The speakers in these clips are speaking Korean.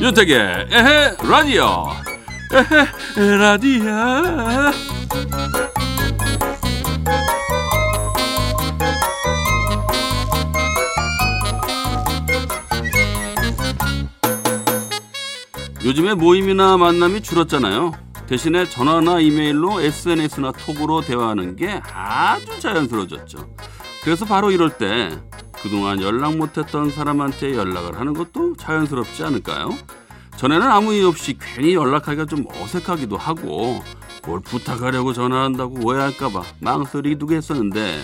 윤택의 에헤 라디오. 에헤 라디오 요즘에 모임이나 만남이 줄었잖아요. 대신에 전화나 이메일로 SNS나 톡으로 대화하는 게 아주 자연스러워졌죠. 그래서 바로 이럴 때 그동안 연락 못했던 사람한테 연락을 하는 것도 자연스럽지 않을까요? 전에는 아무 이유 없이 괜히 연락하기가 좀 어색하기도 하고 뭘 부탁하려고 전화한다고 오해할까봐 망설이기도 했었는데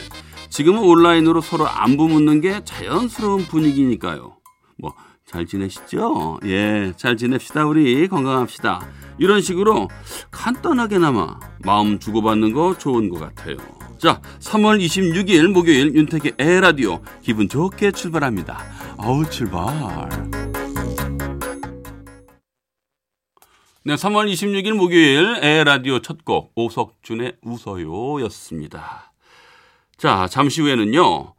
지금은 온라인으로 서로 안부 묻는 게 자연스러운 분위기니까요. 뭐 잘 지내시죠? 예, 잘 지냅시다 우리 건강합시다. 이런 식으로 간단하게나마 마음 주고받는 거 좋은 것 같아요. 자, 3월 26일 목요일 윤택의 에라디오 기분 좋게 출발합니다. 어우 출발. 네, 3월 26일 목요일 에라디오 첫 곡 오석준의 웃어요였습니다. 자, 잠시 후에는요.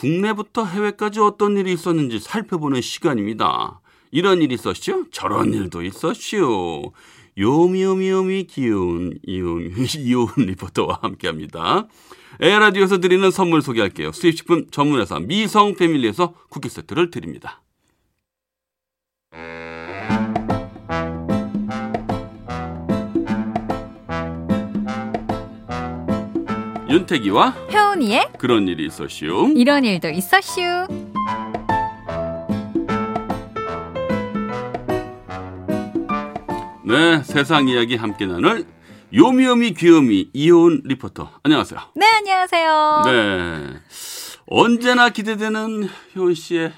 국내부터 해외까지 어떤 일이 있었는지 살펴보는 시간입니다. 이런 일이 있었죠? 저런 일도 있었죠. 요미요미요미 귀여운 이온, 이온 리포터와 함께 합니다. 에라디오에서 드리는 선물 소개할게요. 수입식품 전문회사 미성 패밀리에서 쿠키 세트를 드립니다. 윤태기와 효은이의 그런 일이 있었슈. 이런 일도 있었슈. 네, 세상 이야기 함께 나눌 요미요미 귀요미 이효은 리포터. 안녕하세요. 네, 안녕하세요. 네. 언제나 기대되는 효은 씨의 그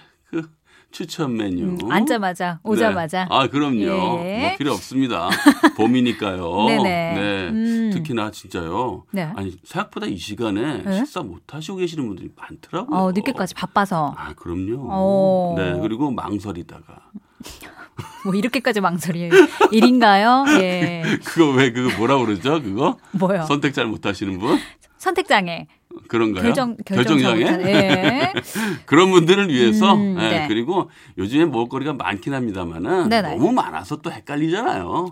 추천 메뉴. 음, 앉자마자, 오자마자. 네. 아, 그럼요. 예. 뭐 필요 없습니다. 봄이니까요. 네네. 네. 음. 특히나 진짜요. 네. 아니, 생각보다 이 시간에 네? 식사 못 하시고 계시는 분들이 많더라고요. 어, 늦게까지 바빠서. 아, 그럼요. 어. 네. 그리고 망설이다가. 뭐 이렇게까지 망설일 일인가요? 예. 그거 왜 그거 뭐라 그러죠? 그거? 뭐요? 선택 잘 못 하시는 분? 선택장애. 그런가요? 결정, 결정 결정장애? 예. 그런 분들을 위해서 음, 예, 네. 그리고 요즘에 먹거리가 많긴 합니다만은 네네. 너무 많아서 또 헷갈리잖아요.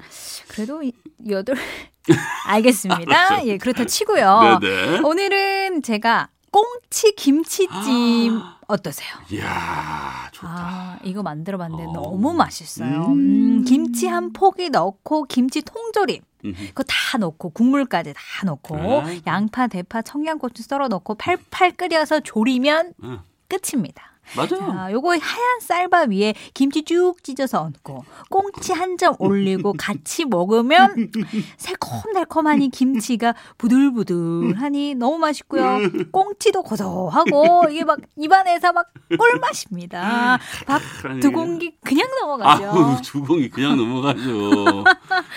그래도 이- 여덟. 알겠습니다. 예, 그렇다 치고요. 네네. 오늘은 제가 꽁치 김치찜 어떠세요? 이야 좋다. 아, 이거 만들어 봤는데 어. 너무 맛있어요. 음. 음, 김치 한 포기 넣고 김치 통조림. 그거 다 넣고 국물까지 다 넣고 아이고. 양파, 대파, 청양고추 썰어 넣고 팔팔 끓여서 조리면 응. 끝입니다. 맞아요. 자, 요거 하얀 쌀밥 위에 김치 쭉 찢어서 얹고 꽁치 한 점 올리고 같이 먹으면 새콤달콤하니 김치가 부들부들하니 너무 맛있고요. 꽁치도 고소하고 이게 막 입안에서 막 꿀맛입니다. 밥 두 공기 그냥 넘어가죠. 아우 두 공기 그냥 넘어가죠.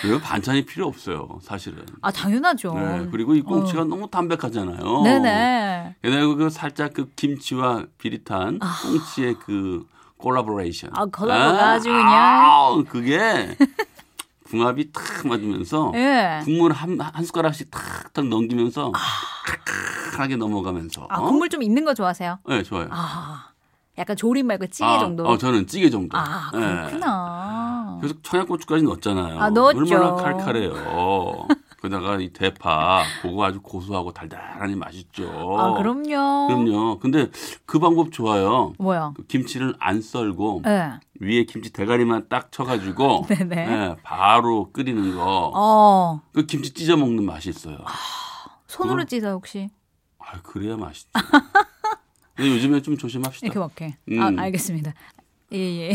그리고 반찬이 필요 없어요, 사실은. 아 당연하죠. 네, 그리고 이 꽁치가 너무 담백하잖아요. 네네. 게다가 그 살짝 그 김치와 비릿한 꽁치의 그 콜라보레이션. 아, 콜라보가 아 주 그냥. 아, 그게 궁합이 탁 맞으면서 예. 국물 한, 한 숟가락씩 탁탁 넘기면서 칼칼하게 넘어가면서. 아 국물 좀 있는 거 좋아하세요? 네, 좋아요. 아 약간 조림 말고 찌개 아, 정도. 어, 저는 찌개 정도. 아 네. 그렇구나. 그래서 청양고추까지 넣었잖아요. 아, 넣었죠. 얼마나 칼칼해요. 게다가 이 대파, 그거 아주 고소하고 달달하니 맛있죠. 아 그럼요. 그럼요. 근데 그 방법 좋아요. 뭐야? 그 김치를 안 썰고 예. 위에 김치 대가리만 딱 쳐가지고 네네. 예, 바로 끓이는 거. 어 그 김치 찢어 먹는 맛이 있어요. 손으로 그거? 찢어 혹시 아, 그래야 맛있죠. 근데 요즘에 좀 조심합시다. 이렇게 먹게. 음. 아 알겠습니다. 예예.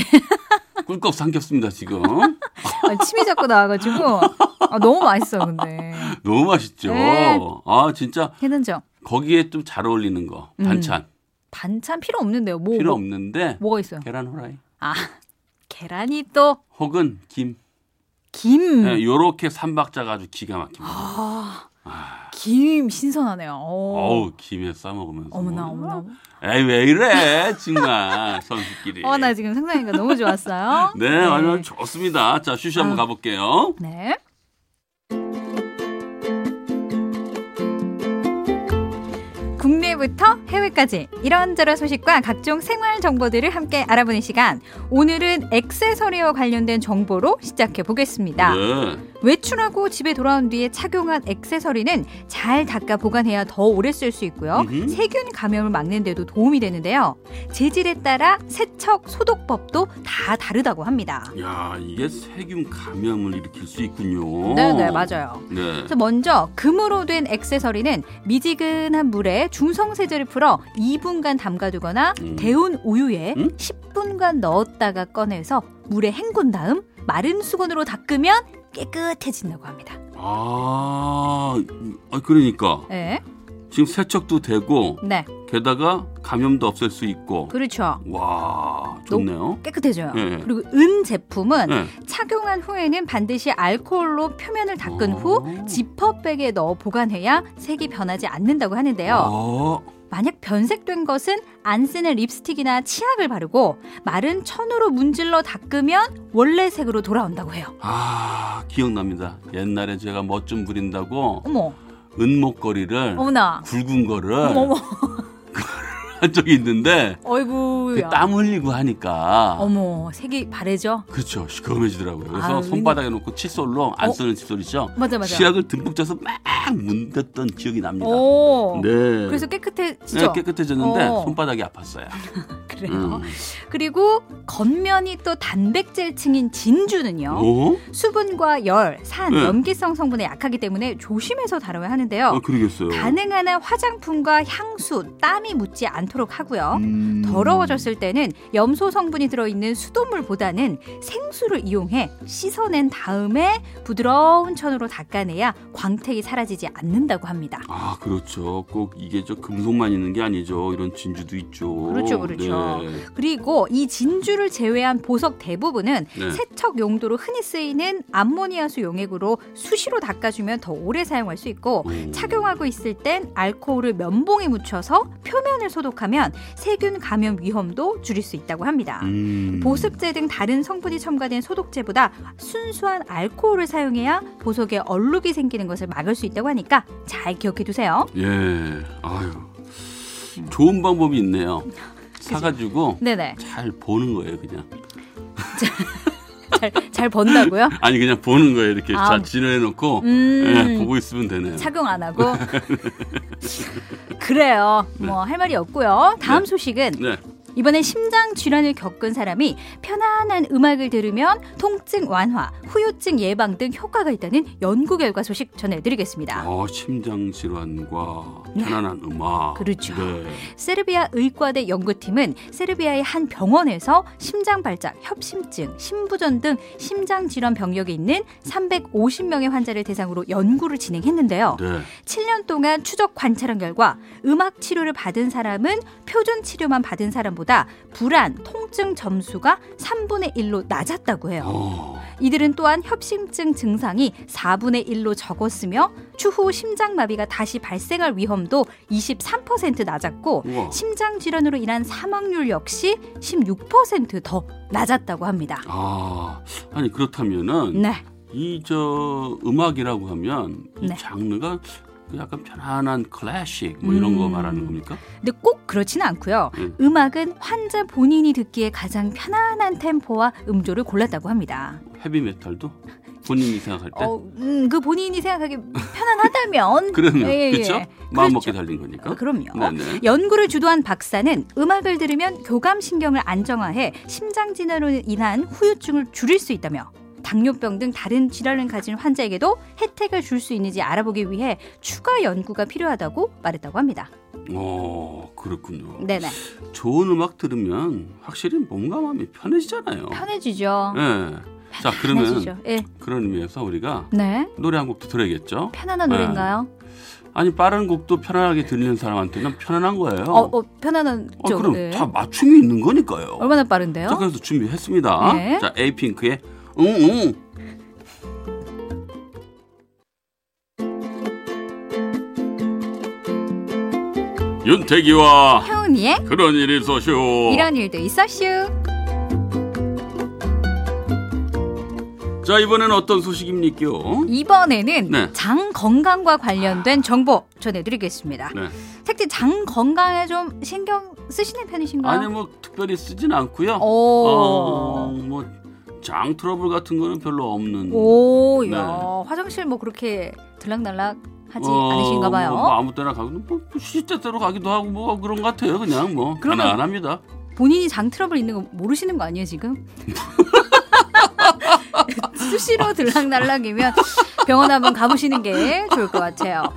꿀꺽 삼켰습니다 지금. 아, 침이 자꾸 나와가지고 아, 너무 맛있어 근데. 너무 맛있죠. 네. 아 진짜 해는죠. 거기에 좀 잘 어울리는 거 반찬 반찬 필요 없는데요. 뭐 필요 뭐, 없는데 뭐가 있어요? 계란 후라이 아 계란이 또 혹은 김 김. 네, 요렇게 삼박자가 아주 기가 막힙니다. 아, 김 신선하네요. 오. 어우 김에 싸 먹으면서. 어머나 어머나. 에이 왜 이래 정말 선수끼리. 어, 나 지금 상상하니까 너무 좋았어요. 네, 완전 좋습니다. 자, 슈시 한번 아. 가볼게요. 네. 국내부터 해외까지 이런저런 소식과 각종 생활 정보들을 함께 알아보는 시간. 오늘은 액세서리와 관련된 정보로 시작해 보겠습니다. 네. 외출하고 집에 돌아온 뒤에 착용한 액세서리는 잘 닦아 보관해야 더 오래 쓸 수 있고요. 음흠. 세균 감염을 막는 데도 도움이 되는데요. 재질에 따라 세척, 소독법도 다 다르다고 합니다. 야, 이게 세균 감염을 일으킬 수 있군요. 네, 네, 맞아요. 네. 그래서 먼저 금으로 된 액세서리는 미지근한 물에 중성 세제를 풀어 2분간 담가두거나 음. 데운 우유에 음? 10분간 넣었다가 꺼내서 물에 헹군 다음 마른 수건으로 닦으면 깨끗해진다고 합니다. 아, 아, 그러니까 네, 지금 세척도 되고 네, 게다가 감염도 없앨 수 있고. 그렇죠. 와, 좋네요. 깨끗해져요. 네. 그리고 은 제품은 네. 착용한 후에는 반드시 알코올로 표면을 닦은 후 어. 지퍼백에 넣어 보관해야 색이 변하지 않는다고 하는데요. 어, 만약 변색된 것은 안 쓰는 립스틱이나 치약을 바르고 마른 천으로 문질러 닦으면 원래 색으로 돌아온다고 해요. 아, 기억납니다. 옛날에 제가 멋 좀 부린다고 어머, 은목걸이를 어머나, 굵은 거를 어머, 한 적이 있는데 어이구야. 그땀 흘리고 하니까 어머, 색이 바래져. 그렇죠 시커매지더라고요. 그래서 아유, 손바닥에 놓고 칫솔로 안 어? 쓰는 칫솔 있죠. 맞아, 맞아. 치약을 듬뿍 짜서 막 문댔던 기억이 납니다. 오, 네. 그래서 깨끗해지죠. 네, 깨끗해졌는데 어. 손바닥이 아팠어요. 그래요. 음. 그리고 겉면이 또 단백질층인 진주는요. 어? 수분과 열, 산, 네. 염기성 성분에 약하기 때문에 조심해서 다뤄야 하는데요. 아, 그러겠어요. 가능한 한 화장품과 향수, 땀이 묻지 않 도록 하고요. 음. 더러워졌을 때는 염소 성분이 들어있는 수돗물보다는 생수를 이용해 씻어낸 다음에 부드러운 천으로 닦아내야 광택이 사라지지 않는다고 합니다. 아 그렇죠. 꼭 이게 저 금속만 있는 게 아니죠. 이런 진주도 있죠. 그렇죠, 그렇죠. 네. 그리고 이 진주를 제외한 보석 대부분은 네. 세척 용도로 흔히 쓰이는 암모니아수 용액으로 수시로 닦아주면 더 오래 사용할 수 있고 오. 착용하고 있을 땐 알코올을 면봉에 묻혀서 표면을 소독 하면 세균 감염 위험도 줄일 수 있다고 합니다. 음. 보습제 등 다른 성분이 첨가된 소독제보다 순수한 알코올을 사용해야 보석에 얼룩이 생기는 것을 막을 수 있다고 하니까 잘 기억해 두세요. 예. 아유. 좋은 방법이 있네요. 사가지고 네네. 잘 보는 거예요, 그냥. 잘, 잘 번다고요? 아니 그냥 보는 거예요. 이렇게 아. 잘 진행해 놓고 음. 예, 보고 있으면 되네요. 착용 안 하고. 그래요. 뭐 할 말이 없고요. 다음 네. 소식은 네. 이번에 심장 질환을 겪은 사람이 편안한 음악을 들으면 통증 완화, 후유증 예방 등 효과가 있다는 연구 결과 소식 전해드리겠습니다. 어, 심장 질환과 편안한 음악. 그렇죠. 네. 세르비아 의과대 연구팀은 세르비아의 한 병원에서 심장 발작, 협심증, 심부전 등 심장 질환 병력이 있는 350명의 환자를 대상으로 연구를 진행했는데요. 네. 7년 동안 추적 관찰한 결과 음악 치료를 받은 사람은 표준 치료만 받은 사람보다 불안, 통증 점수가 3분의 1로 낮았다고 해요. 어. 이들은 또한 협심증 증상이 4분의 1로 적었으며 추후 심장마비가 다시 발생할 위험도 23% 낮았고 우와. 심장 질환으로 인한 사망률 역시 16%더 낮았다고 합니다. 아, 아니 그렇다면은 네. 이저 음악이라고 하면 이 네. 장르가 그 약간 편안한 클래식 뭐 이런 거 음. 말하는 겁니까? 근데 꼭 그렇지는 않고요. 음. 음악은 환자 본인이 듣기에 가장 편안한 템포와 음조를 골랐다고 합니다. 헤비 메탈도 본인이 생각할 때 어, 음, 그 본인이 생각하기 편안하다면 그러면 예, 예, 그렇죠? 예. 마음 그렇죠. 먹게 달린 거니까. 아, 그럼요. 네네. 연구를 주도한 박사는 음악을 들으면 교감 신경을 안정화해 심장 질환으로 인한 후유증을 줄일 수 있다며 당뇨병 등 다른 질환을 가진 환자에게도 혜택을 줄 수 있는지 알아보기 위해 추가 연구가 필요하다고 말했다고 합니다. 어, 그렇군요. 네네. 좋은 음악 들으면 확실히 몸과 마음이 편해지잖아요. 편해지죠. 예. 자, 그러면 편해지죠. 예. 그런 의미에서 우리가 네. 노래 한 곡도 들어야겠죠. 편안한 네. 노래인가요? 아니 빠른 곡도 편안하게 들리는 사람한테는 편안한 거예요. 어, 어, 편안한 아, 쪽. 그럼 네. 다 맞춤이 있는 거니까요. 얼마나 빠른데요? 자, 그래서 준비했습니다. 네. 자, 에이핑크의 응응. 윤태기와 혜은이의 그런 일이 있었쇼. 이런 일도 있었슈. 자 이번엔 어떤 소식입니까? 이번에는 네. 장 건강과 관련된 정보 전해드리겠습니다. 네. 택디 장 건강에 좀 신경 쓰시는 편이신가요? 아니 뭐 특별히 쓰진 않고요. 오. 어, 뭐 장 트러블 같은 거는 별로 없는. 오, 네. 야, 화장실 뭐 그렇게 들락날락 하지 어, 않으신가 봐요. 뭐 아무 때나 가고 뭐 시때때로 가기도 하고 뭐 그런 것 같아요. 그냥 뭐 그러면- 가난합니다. 본인이 장 트러블 있는 거 모르시는 거 아니에요, 지금? 수시로 들락날락이면 병원 한번 가보시는 게 좋을 것 같아요.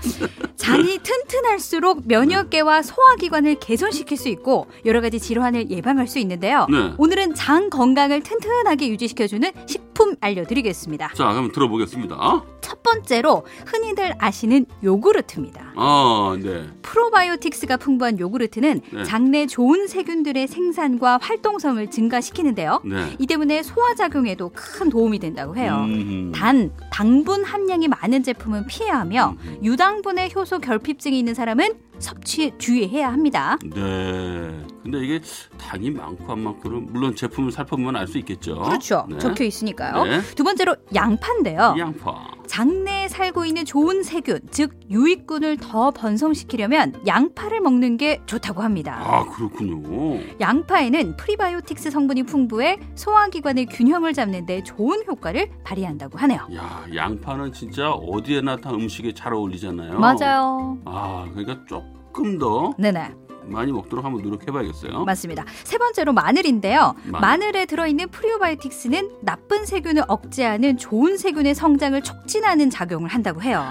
장이 튼튼할수록 면역계와 소화기관을 개선시킬 수 있고 여러 가지 질환을 예방할 수 있는데요. 네. 오늘은 장 건강을 튼튼하게 유지시켜주는 식품 알려드리겠습니다. 자 그럼 들어보겠습니다. 첫 번째로 흔히들 아시는 요구르트입니다. 아 네. 프로바이오틱스가 풍부한 요구르트는 네. 장내 좋은 세균들의 생산과 활동성을 증가시키는데요. 네. 이 때문에 소화 작용에도 큰 도움이 된다고 해요. 음. 단 당분 함 량이 많은 제품은 피해야 하며 음. 유당분의 효소 결핍증이 있는 사람은 섭취에 주의해야 합니다. 네. 근데 이게 당이 많고 안 많고는 물론 제품을 살펴보면 알 수 있겠죠. 그렇죠. 네. 적혀 있으니까요. 네. 두 번째로 양파인데요. 양파. 장내에 살고 있는 좋은 세균, 즉 유익균을 더 번성시키려면 양파를 먹는 게 좋다고 합니다. 아 그렇군요. 양파에는 프리바이오틱스 성분이 풍부해 소화기관의 균형을 잡는 데 좋은 효과를 발휘한다고 하네요. 야 양파는 진짜 어디에나 다 음식에 잘 어울리잖아요. 맞아요. 아 그러니까 조금 더 네네. 많이 먹도록 한번 노력해봐야겠어요. 맞습니다. 세 번째로 마늘인데요. 마늘. 마늘에 들어있는 prebiotics는 나쁜 세균을 억제하는 좋은 세균의 성장을 촉진하는 작용을 한다고 해요.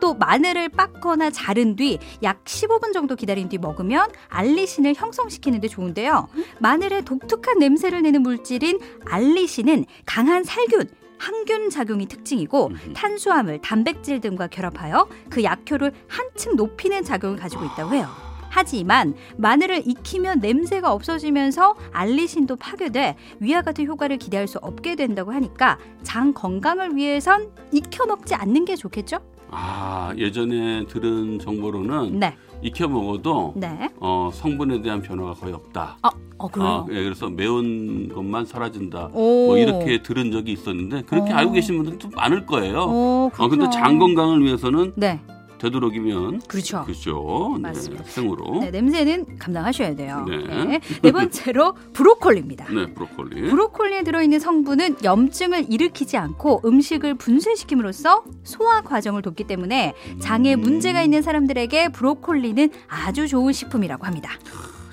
또 마늘을 빻거나 자른 뒤 약 15분 정도 기다린 뒤 먹으면 알리신을 형성시키는 데 좋은데요. 마늘의 독특한 냄새를 내는 물질인 알리신은 강한 살균 항균 작용이 특징이고 음흠. 탄수화물, 단백질 등과 결합하여 그 약효를 한층 높이는 작용을 가지고 있다고 해요. 하지만 마늘을 익히면 냄새가 없어지면서 알리신도 파괴돼 위와 같은 효과를 기대할 수 없게 된다고 하니까 장 건강을 위해선 익혀 먹지 않는 게 좋겠죠? 아 예전에 들은 정보로는 네, 익혀 먹어도 네. 어, 성분에 대한 변화가 거의 없다. 어, 어 그래요. 아, 예, 그래서 매운 것만 사라진다. 오. 뭐 이렇게 들은 적이 있었는데 그렇게 어. 알고 계신 분들도 많을 거예요. 오, 아 근데 그렇구나. 장 건강을 위해서는 네, 되도록이면 그렇죠. 그죠. 맞습니다. 네, 생으로. 네, 냄새는 감당하셔야 돼요. 네. 네. 네 번째로 브로콜리입니다. 네, 브로콜리. 브로콜리에 들어있는 성분은 염증을 일으키지 않고 음식을 분쇄시킴으로써 소화 과정을 돕기 때문에 장에 음. 문제가 있는 사람들에게 브로콜리는 아주 좋은 식품이라고 합니다.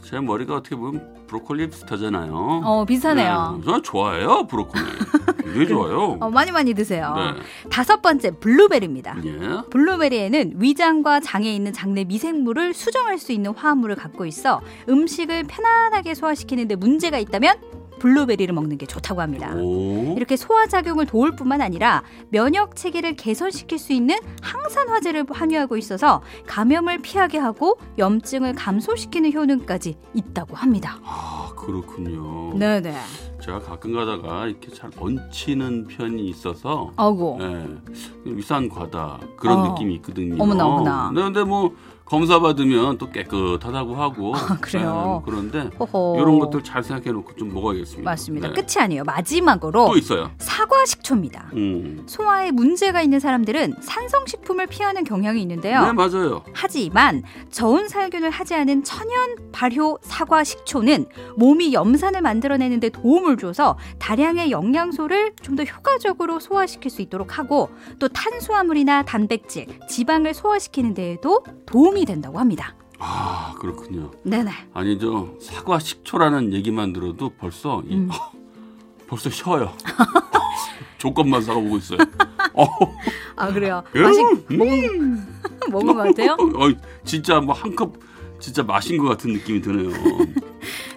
제 머리가 어떻게 보면 브로콜리 비슷하잖아요. 어 비슷하네요. 네, 저 좋아해요 브로콜리. 굉장히 좋아요. 어, 많이 많이 드세요. 네. 다섯 번째 블루베리입니다. 예. 블루베리에는 위장과 장에 있는 장내 미생물을 수정할 수 있는 화합물을 갖고 있어 음식을 편안하게 소화시키는 데 문제가 있다면 블루베리를 먹는 게 좋다고 합니다. 오. 이렇게 소화 작용을 도울 뿐만 아니라 면역 체계를 개선시킬 수 있는 항산화제를 함유하고 있어서 감염을 피하게 하고 염증을 감소시키는 효능까지 있다고 합니다. 아 그렇군요. 네네. 제가 가끔 가다가 이렇게 잘 얹히는 편이 있어서 아고. 예, 위산 과다 그런 어. 느낌이 있거든요. 어머나, 어머나. 네, 근데 뭐 검사 받으면 또 깨끗하다고 하고 아, 그래요? 예, 그런데 호호. 이런 것들 잘 생각해 놓고 좀 먹어야겠습니다. 맞습니다. 네. 끝이 아니에요. 마지막으로 또 있어요. 사과 식초입니다. 음. 소화에 문제가 있는 사람들은 산성 식품을 피하는 경향이 있는데요. 네 맞아요. 하지만 저온 살균을 하지 않은 천연 발효 사과 식초는 몸이 염산을 만들어내는 데 도움을 줘서 다량의 영양소를 좀 더 효과적으로 소화시킬 수 있도록 하고 또 탄수화물이나 단백질, 지방을 소화시키는 데에도 도움이 된다고 합니다. 아 그렇군요. 네네. 아니 저 사과 식초라는 얘기만 들어도 벌써 이, 음. 벌써 쉬어요. 조건만 사가보고 있어요. 어, 아 그래요. 음. 맛이 먹은 먹은 것 같아요. 어, 진짜 뭐 한 컵 진짜 마신 것 같은 느낌이 드네요.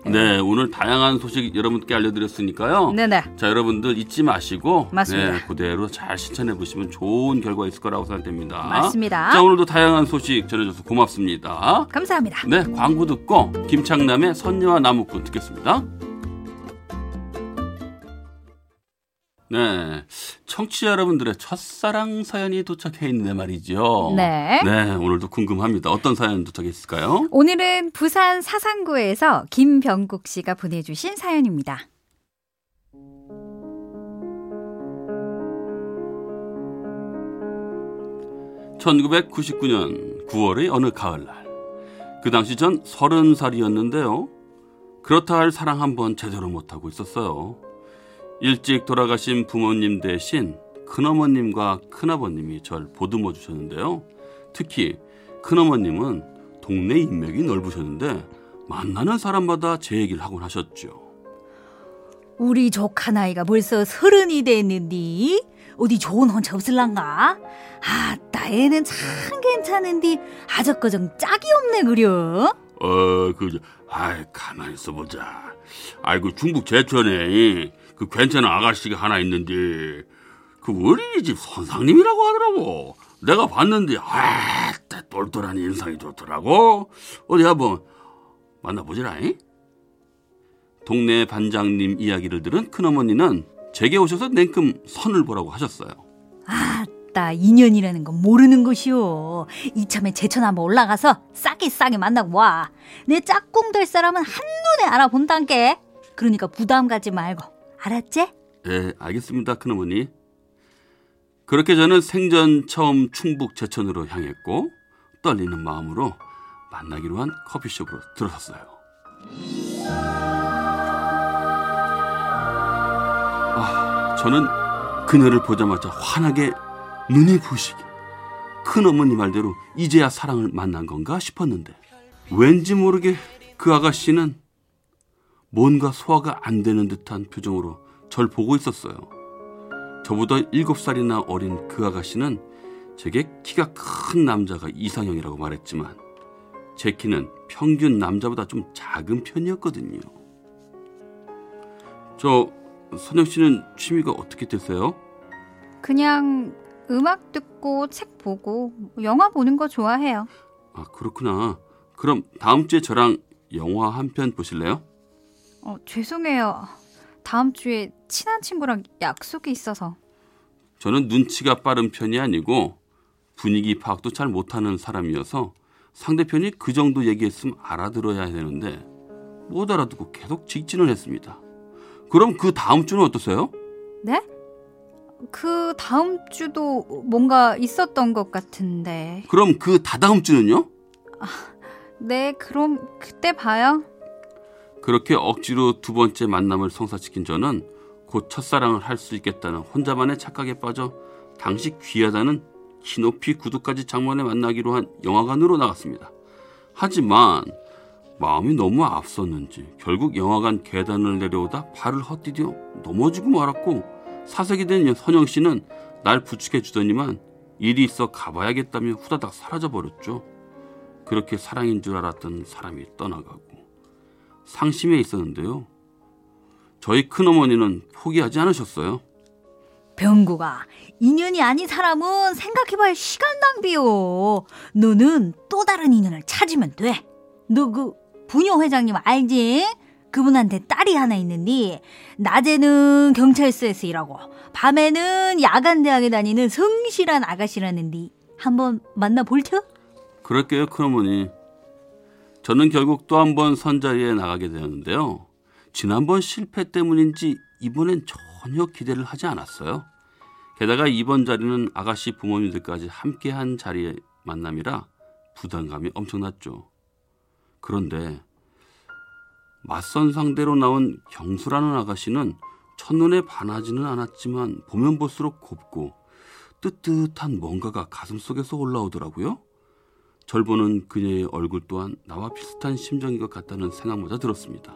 네, 오늘 다양한 소식 여러분께 알려드렸으니까요. 네네. 자, 여러분들 잊지 마시고 맞습니다. 네, 그대로 잘 실천해 보시면 좋은 결과 있을 거라고 생각됩니다. 맞습니다. 자, 오늘도 다양한 소식 전해줘서 고맙습니다. 감사합니다. 네, 광고 듣고 김창남의 선녀와 나무꾼 듣겠습니다. 네. 청취자 여러분들의 첫사랑 사연이 도착해 있는데 말이죠. 네. 네, 오늘도 궁금합니다. 어떤 사연 도착했을까요? 오늘은 부산 사상구에서 김병국 씨가 보내주신 사연입니다. 1999년 9월의 어느 가을날. 그 당시 전 서른 살이었는데요. 그렇다 할 사랑 한번 제대로 못하고 있었어요. 일찍 돌아가신 부모님 대신 큰어머님과 큰아버님이 절 보듬어 주셨는데요. 특히 큰어머님은 동네 인맥이 넓으셨는데 만나는 사람마다 제 얘기를 하곤 하셨죠. 우리 조카 나이가 벌써 서른이 됐는디 어디 좋은 혼자 없을란가? 아따 애는 참 괜찮은디 아저거정 짝이 없네 그려 어, 그, 아이, 가만히 있어보자. 아이고, 중국 제천에 그 괜찮은 아가씨가 하나 있는데, 그 어린이집 선상님이라고 하더라고. 내가 봤는데, 아, 똘똘한 인상이 좋더라고. 어디 한번 만나보지라잉? 동네 반장님 이야기를 들은 큰어머니는 제게 오셔서 냉큼 선을 보라고 하셨어요. 아따 인연이라는 건 모르는 것이오 이참에 제천 한번 올라가서 싸게 싸게 만나고 와 내 짝꿍 될 사람은 한눈에 알아본단께 그러니까 부담 가지 말고 알았지? 예, 알겠습니다, 큰어머니. 그렇게 저는 생전 처음 충북 제천으로 향했고 떨리는 마음으로 만나기로 한 커피숍으로 들어섰어요. 아, 저는 그녀를 보자마자 환하게 눈이 부시게 큰어머니 말대로 이제야 사랑을 만난 건가 싶었는데 왠지 모르게 그 아가씨는 뭔가 소화가 안 되는 듯한 표정으로 절 보고 있었어요. 저보다 일곱 살이나 어린 그 아가씨는 제게 키가 큰 남자가 이상형이라고 말했지만 제 키는 평균 남자보다 좀 작은 편이었거든요. 저 선영 씨는 취미가 어떻게 되세요? 그냥 음악 듣고 책 보고 영화 보는 거 좋아해요 아 그렇구나. 그럼 다음 주에 저랑 영화 한 편 보실래요? 어, 죄송해요 다음 주에 친한 친구랑 약속이 있어서 저는 눈치가 빠른 편이 아니고 분위기 파악도 잘 못하는 사람이어서 상대편이 그 정도 얘기했으면 알아들어야 되는데 못 알아듣고 계속 직진을 했습니다. 그럼 그 다음 주는 어떠세요? 네? 그 다음 주도 뭔가 있었던 것 같은데 그럼 그 다다음 주는요? 네 그럼 그때 봐요 그렇게 억지로 두 번째 만남을 성사시킨 저는 곧 첫사랑을 할 수 있겠다는 혼자만의 착각에 빠져 당시 귀하다는 키높이 구두까지 장만에 만나기로 한 영화관으로 나갔습니다. 하지만 마음이 너무 앞섰는지 결국 영화관 계단을 내려오다 발을 헛디뎌 넘어지고 말았고 사색이 된 선영 씨는 날 부축해 주더니만 일이 있어 가봐야겠다며 후다닥 사라져 버렸죠. 그렇게 사랑인 줄 알았던 사람이 떠나가고 상심해 있었는데요. 저희 큰어머니는 포기하지 않으셨어요. 병구가 인연이 아닌 사람은 생각해봐야 시간 낭비요. 너는 또 다른 인연을 찾으면 돼. 너 그 부녀 회장님 알지? 그분한테 딸이 하나 있는데 낮에는 경찰서에서 일하고 밤에는 야간 대학에 다니는 성실한 아가씨라는데 한번 만나볼 터? 그럴게요, 큰어머니. 저는 결국 또 한 번 선자리에 나가게 되었는데요. 지난번 실패 때문인지 이번엔 전혀 기대를 하지 않았어요. 게다가 이번 자리는 아가씨 부모님들까지 함께 한 자리의 만남이라 부담감이 엄청났죠. 그런데 맞선 상대로 나온 경수라는 아가씨는 첫눈에 반하지는 않았지만 보면 볼수록 곱고 뜨뜻한 뭔가가 가슴 속에서 올라오더라고요. 절 보는 그녀의 얼굴 또한 나와 비슷한 심정인 것 같다는 생각마저 들었습니다.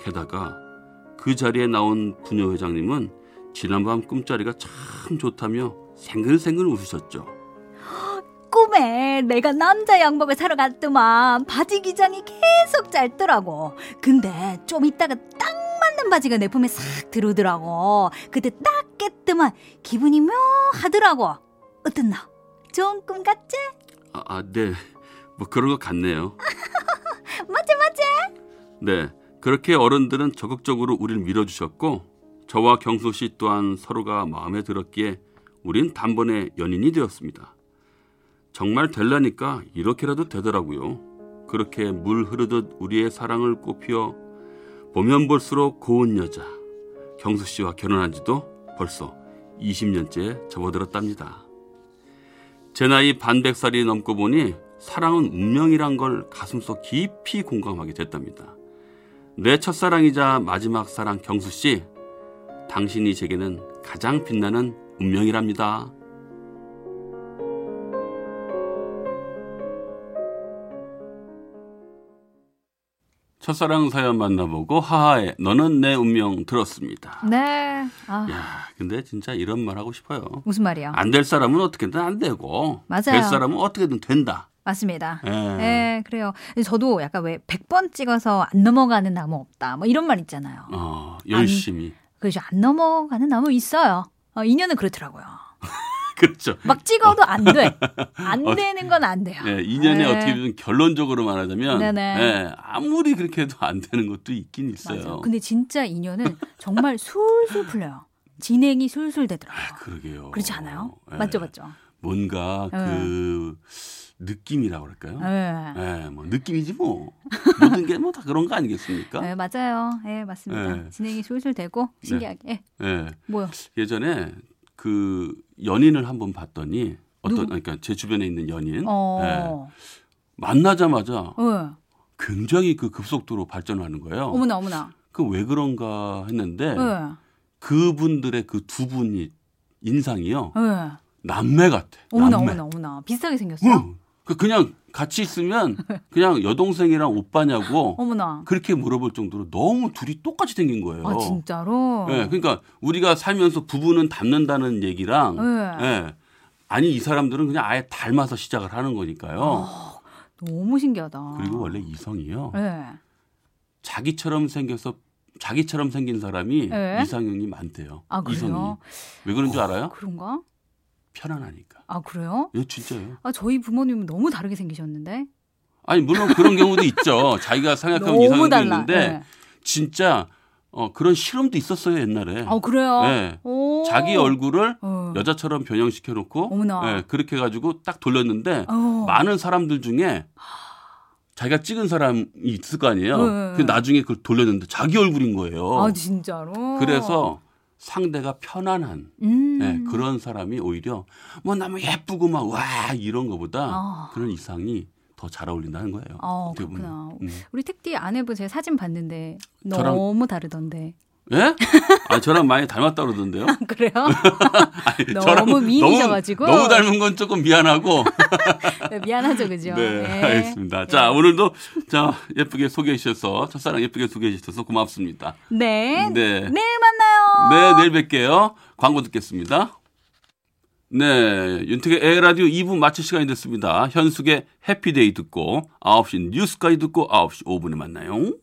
게다가 그 자리에 나온 부녀 회장님은 지난밤 꿈자리가 참 좋다며 생글생글 웃으셨죠. 꿈에 내가 남자 양복을 사러 갔더만 바지 기장이 계속 짧더라고. 근데 좀 있다가 딱 맞는 바지가 내 품에 싹 들어오더라고. 그때 딱 깼더만 기분이 묘하더라고. 어떻나? 좋은 꿈 같지? 아, 아, 네. 뭐 그런 것 같네요. 맞지 맞지? 네. 그렇게 어른들은 적극적으로 우리를 밀어주셨고 저와 경수 씨 또한 서로가 마음에 들었기에 우린 단번에 연인이 되었습니다. 정말 될라니까 이렇게라도 되더라고요. 그렇게 물 흐르듯 우리의 사랑을 꽃피워 보면 볼수록 고운 여자 경수 씨와 결혼한 지도 벌써 20년째 접어들었답니다. 제 나이 반백살이 넘고 보니 사랑은 운명이란 걸 가슴속 깊이 공감하게 됐답니다. 내 첫사랑이자 마지막 사랑 경수 씨, 당신이 제게는 가장 빛나는 운명이랍니다. 첫사랑 사연 만나보고 하하의 너는 내 운명 들었습니다. 네. 아, 야, 근데 진짜 이런 말 하고 싶어요. 무슨 말이요? 안 될 사람은 어떻게든 안 되고 맞아요. 될 사람은 어떻게든 된다. 맞습니다. 예. 네, 그래요. 저도 약간 왜 100번 찍어서 안 넘어가는 나무 없다. 뭐 이런 말 있잖아요. 어, 열심히. 그죠. 안 넘어가는 나무 있어요. 어, 인연은 그렇더라고요. 그렇죠. 막 찍어도 안 돼. 안 어, 되는 건 안 돼요. 네, 인연에 네. 어떻게 보면 결론적으로 말하자면 네네. 예, 아무리 그렇게 해도 안 되는 것도 있긴 있어요. 맞아요. 근데 진짜 인연은 정말 술술 풀려요. 진행이 술술 되더라고요. 아, 그러게요. 그렇지 않아요? 예. 맞죠, 맞죠? 뭔가 네. 그 느낌이라고 그럴까요? 네. 예, 뭐 느낌이지 뭐. 모든 게 뭐 다 그런 거 아니겠습니까? 네, 맞아요. 예, 맞습니다. 네. 진행이 술술 되고 신기하게. 예, 예. 뭐요? 예전에 그 연인을 한번 봤더니 어떤 누구? 그러니까 제 주변에 있는 연인 예. 어. 만나자마자 어. 굉장히 그 급속도로 발전하는 거예요. 어머나, 어머나. 그 왜 그런가 했는데 예. 그분들의 그 두 분이 인상이요 예. 남매 같아. 어머나, 남매. 어머나, 어머나. 비슷하게 생겼어요? 응. 그 그냥 같이 있으면 그냥 여동생이랑 오빠냐고 어머나. 그렇게 물어볼 정도로 너무 둘이 똑같이 생긴 거예요. 아, 진짜로? 예, 그러니까 우리가 살면서 부부는 닮는다는 얘기랑 네. 예. 아니 이 사람들은 그냥 아예 닮아서 시작을 하는 거니까요. 너무 신기하다. 그리고 원래 이성이요. 예. 자기처럼 생겨서 자기처럼 생긴 사람이 네. 이상형이 많대요. 아? 이성이. 왜 그런 줄 알아요? 그런가? 편안하니까. 아, 그래요? 예, 진짜요. 아, 저희 부모님은 너무 다르게 생기셨는데. 아니 물론 그런 경우도 있죠. 자기가 너무 이상형도 달라. 있는데 예. 진짜 어, 그런 실험도 있었어요 옛날에. 아, 그래요? 네. 오. 자기 얼굴을 어. 여자처럼 변형시켜 놓고 어머나. 예, 그렇게 해가지고 딱 돌렸는데 어. 많은 사람들 중에 자기가 찍은 사람이 있을 거 아니에요. 네. 그 나중에 그걸 돌렸는데 자기 얼굴인 거예요. 아, 진짜로? 그래서 상대가 편안한 음. 예, 그런 사람이 오히려 뭐 나무 예쁘고 막 와 이런 거보다 아. 그런 이상이 더 잘 어울린다는 거예요. 아, 보면. 그렇구나. 음. 우리 택디 아내분 제 사진 봤는데 저랑- 너무 다르던데. 예? 아 저랑 많이 닮았다 그러던데요. 그래요? 아니, 너무 미인이셔가지고. 너무, 너무 닮은 건 조금 미안하고. 네, 미안하죠, 그죠? 네, 네. 알겠습니다. 자, 오늘도 자 예쁘게 소개해 주셔서 첫사랑 예쁘게 소개해 주셔서 고맙습니다. 네. 네. 내일 만나요. 네, 내일 뵐게요. 광고 듣겠습니다. 네, 윤택의 에라디오 2부 마칠 시간이 됐습니다. 현숙의 해피데이 듣고 9시 뉴스까지 듣고 9시 5분에 만나요.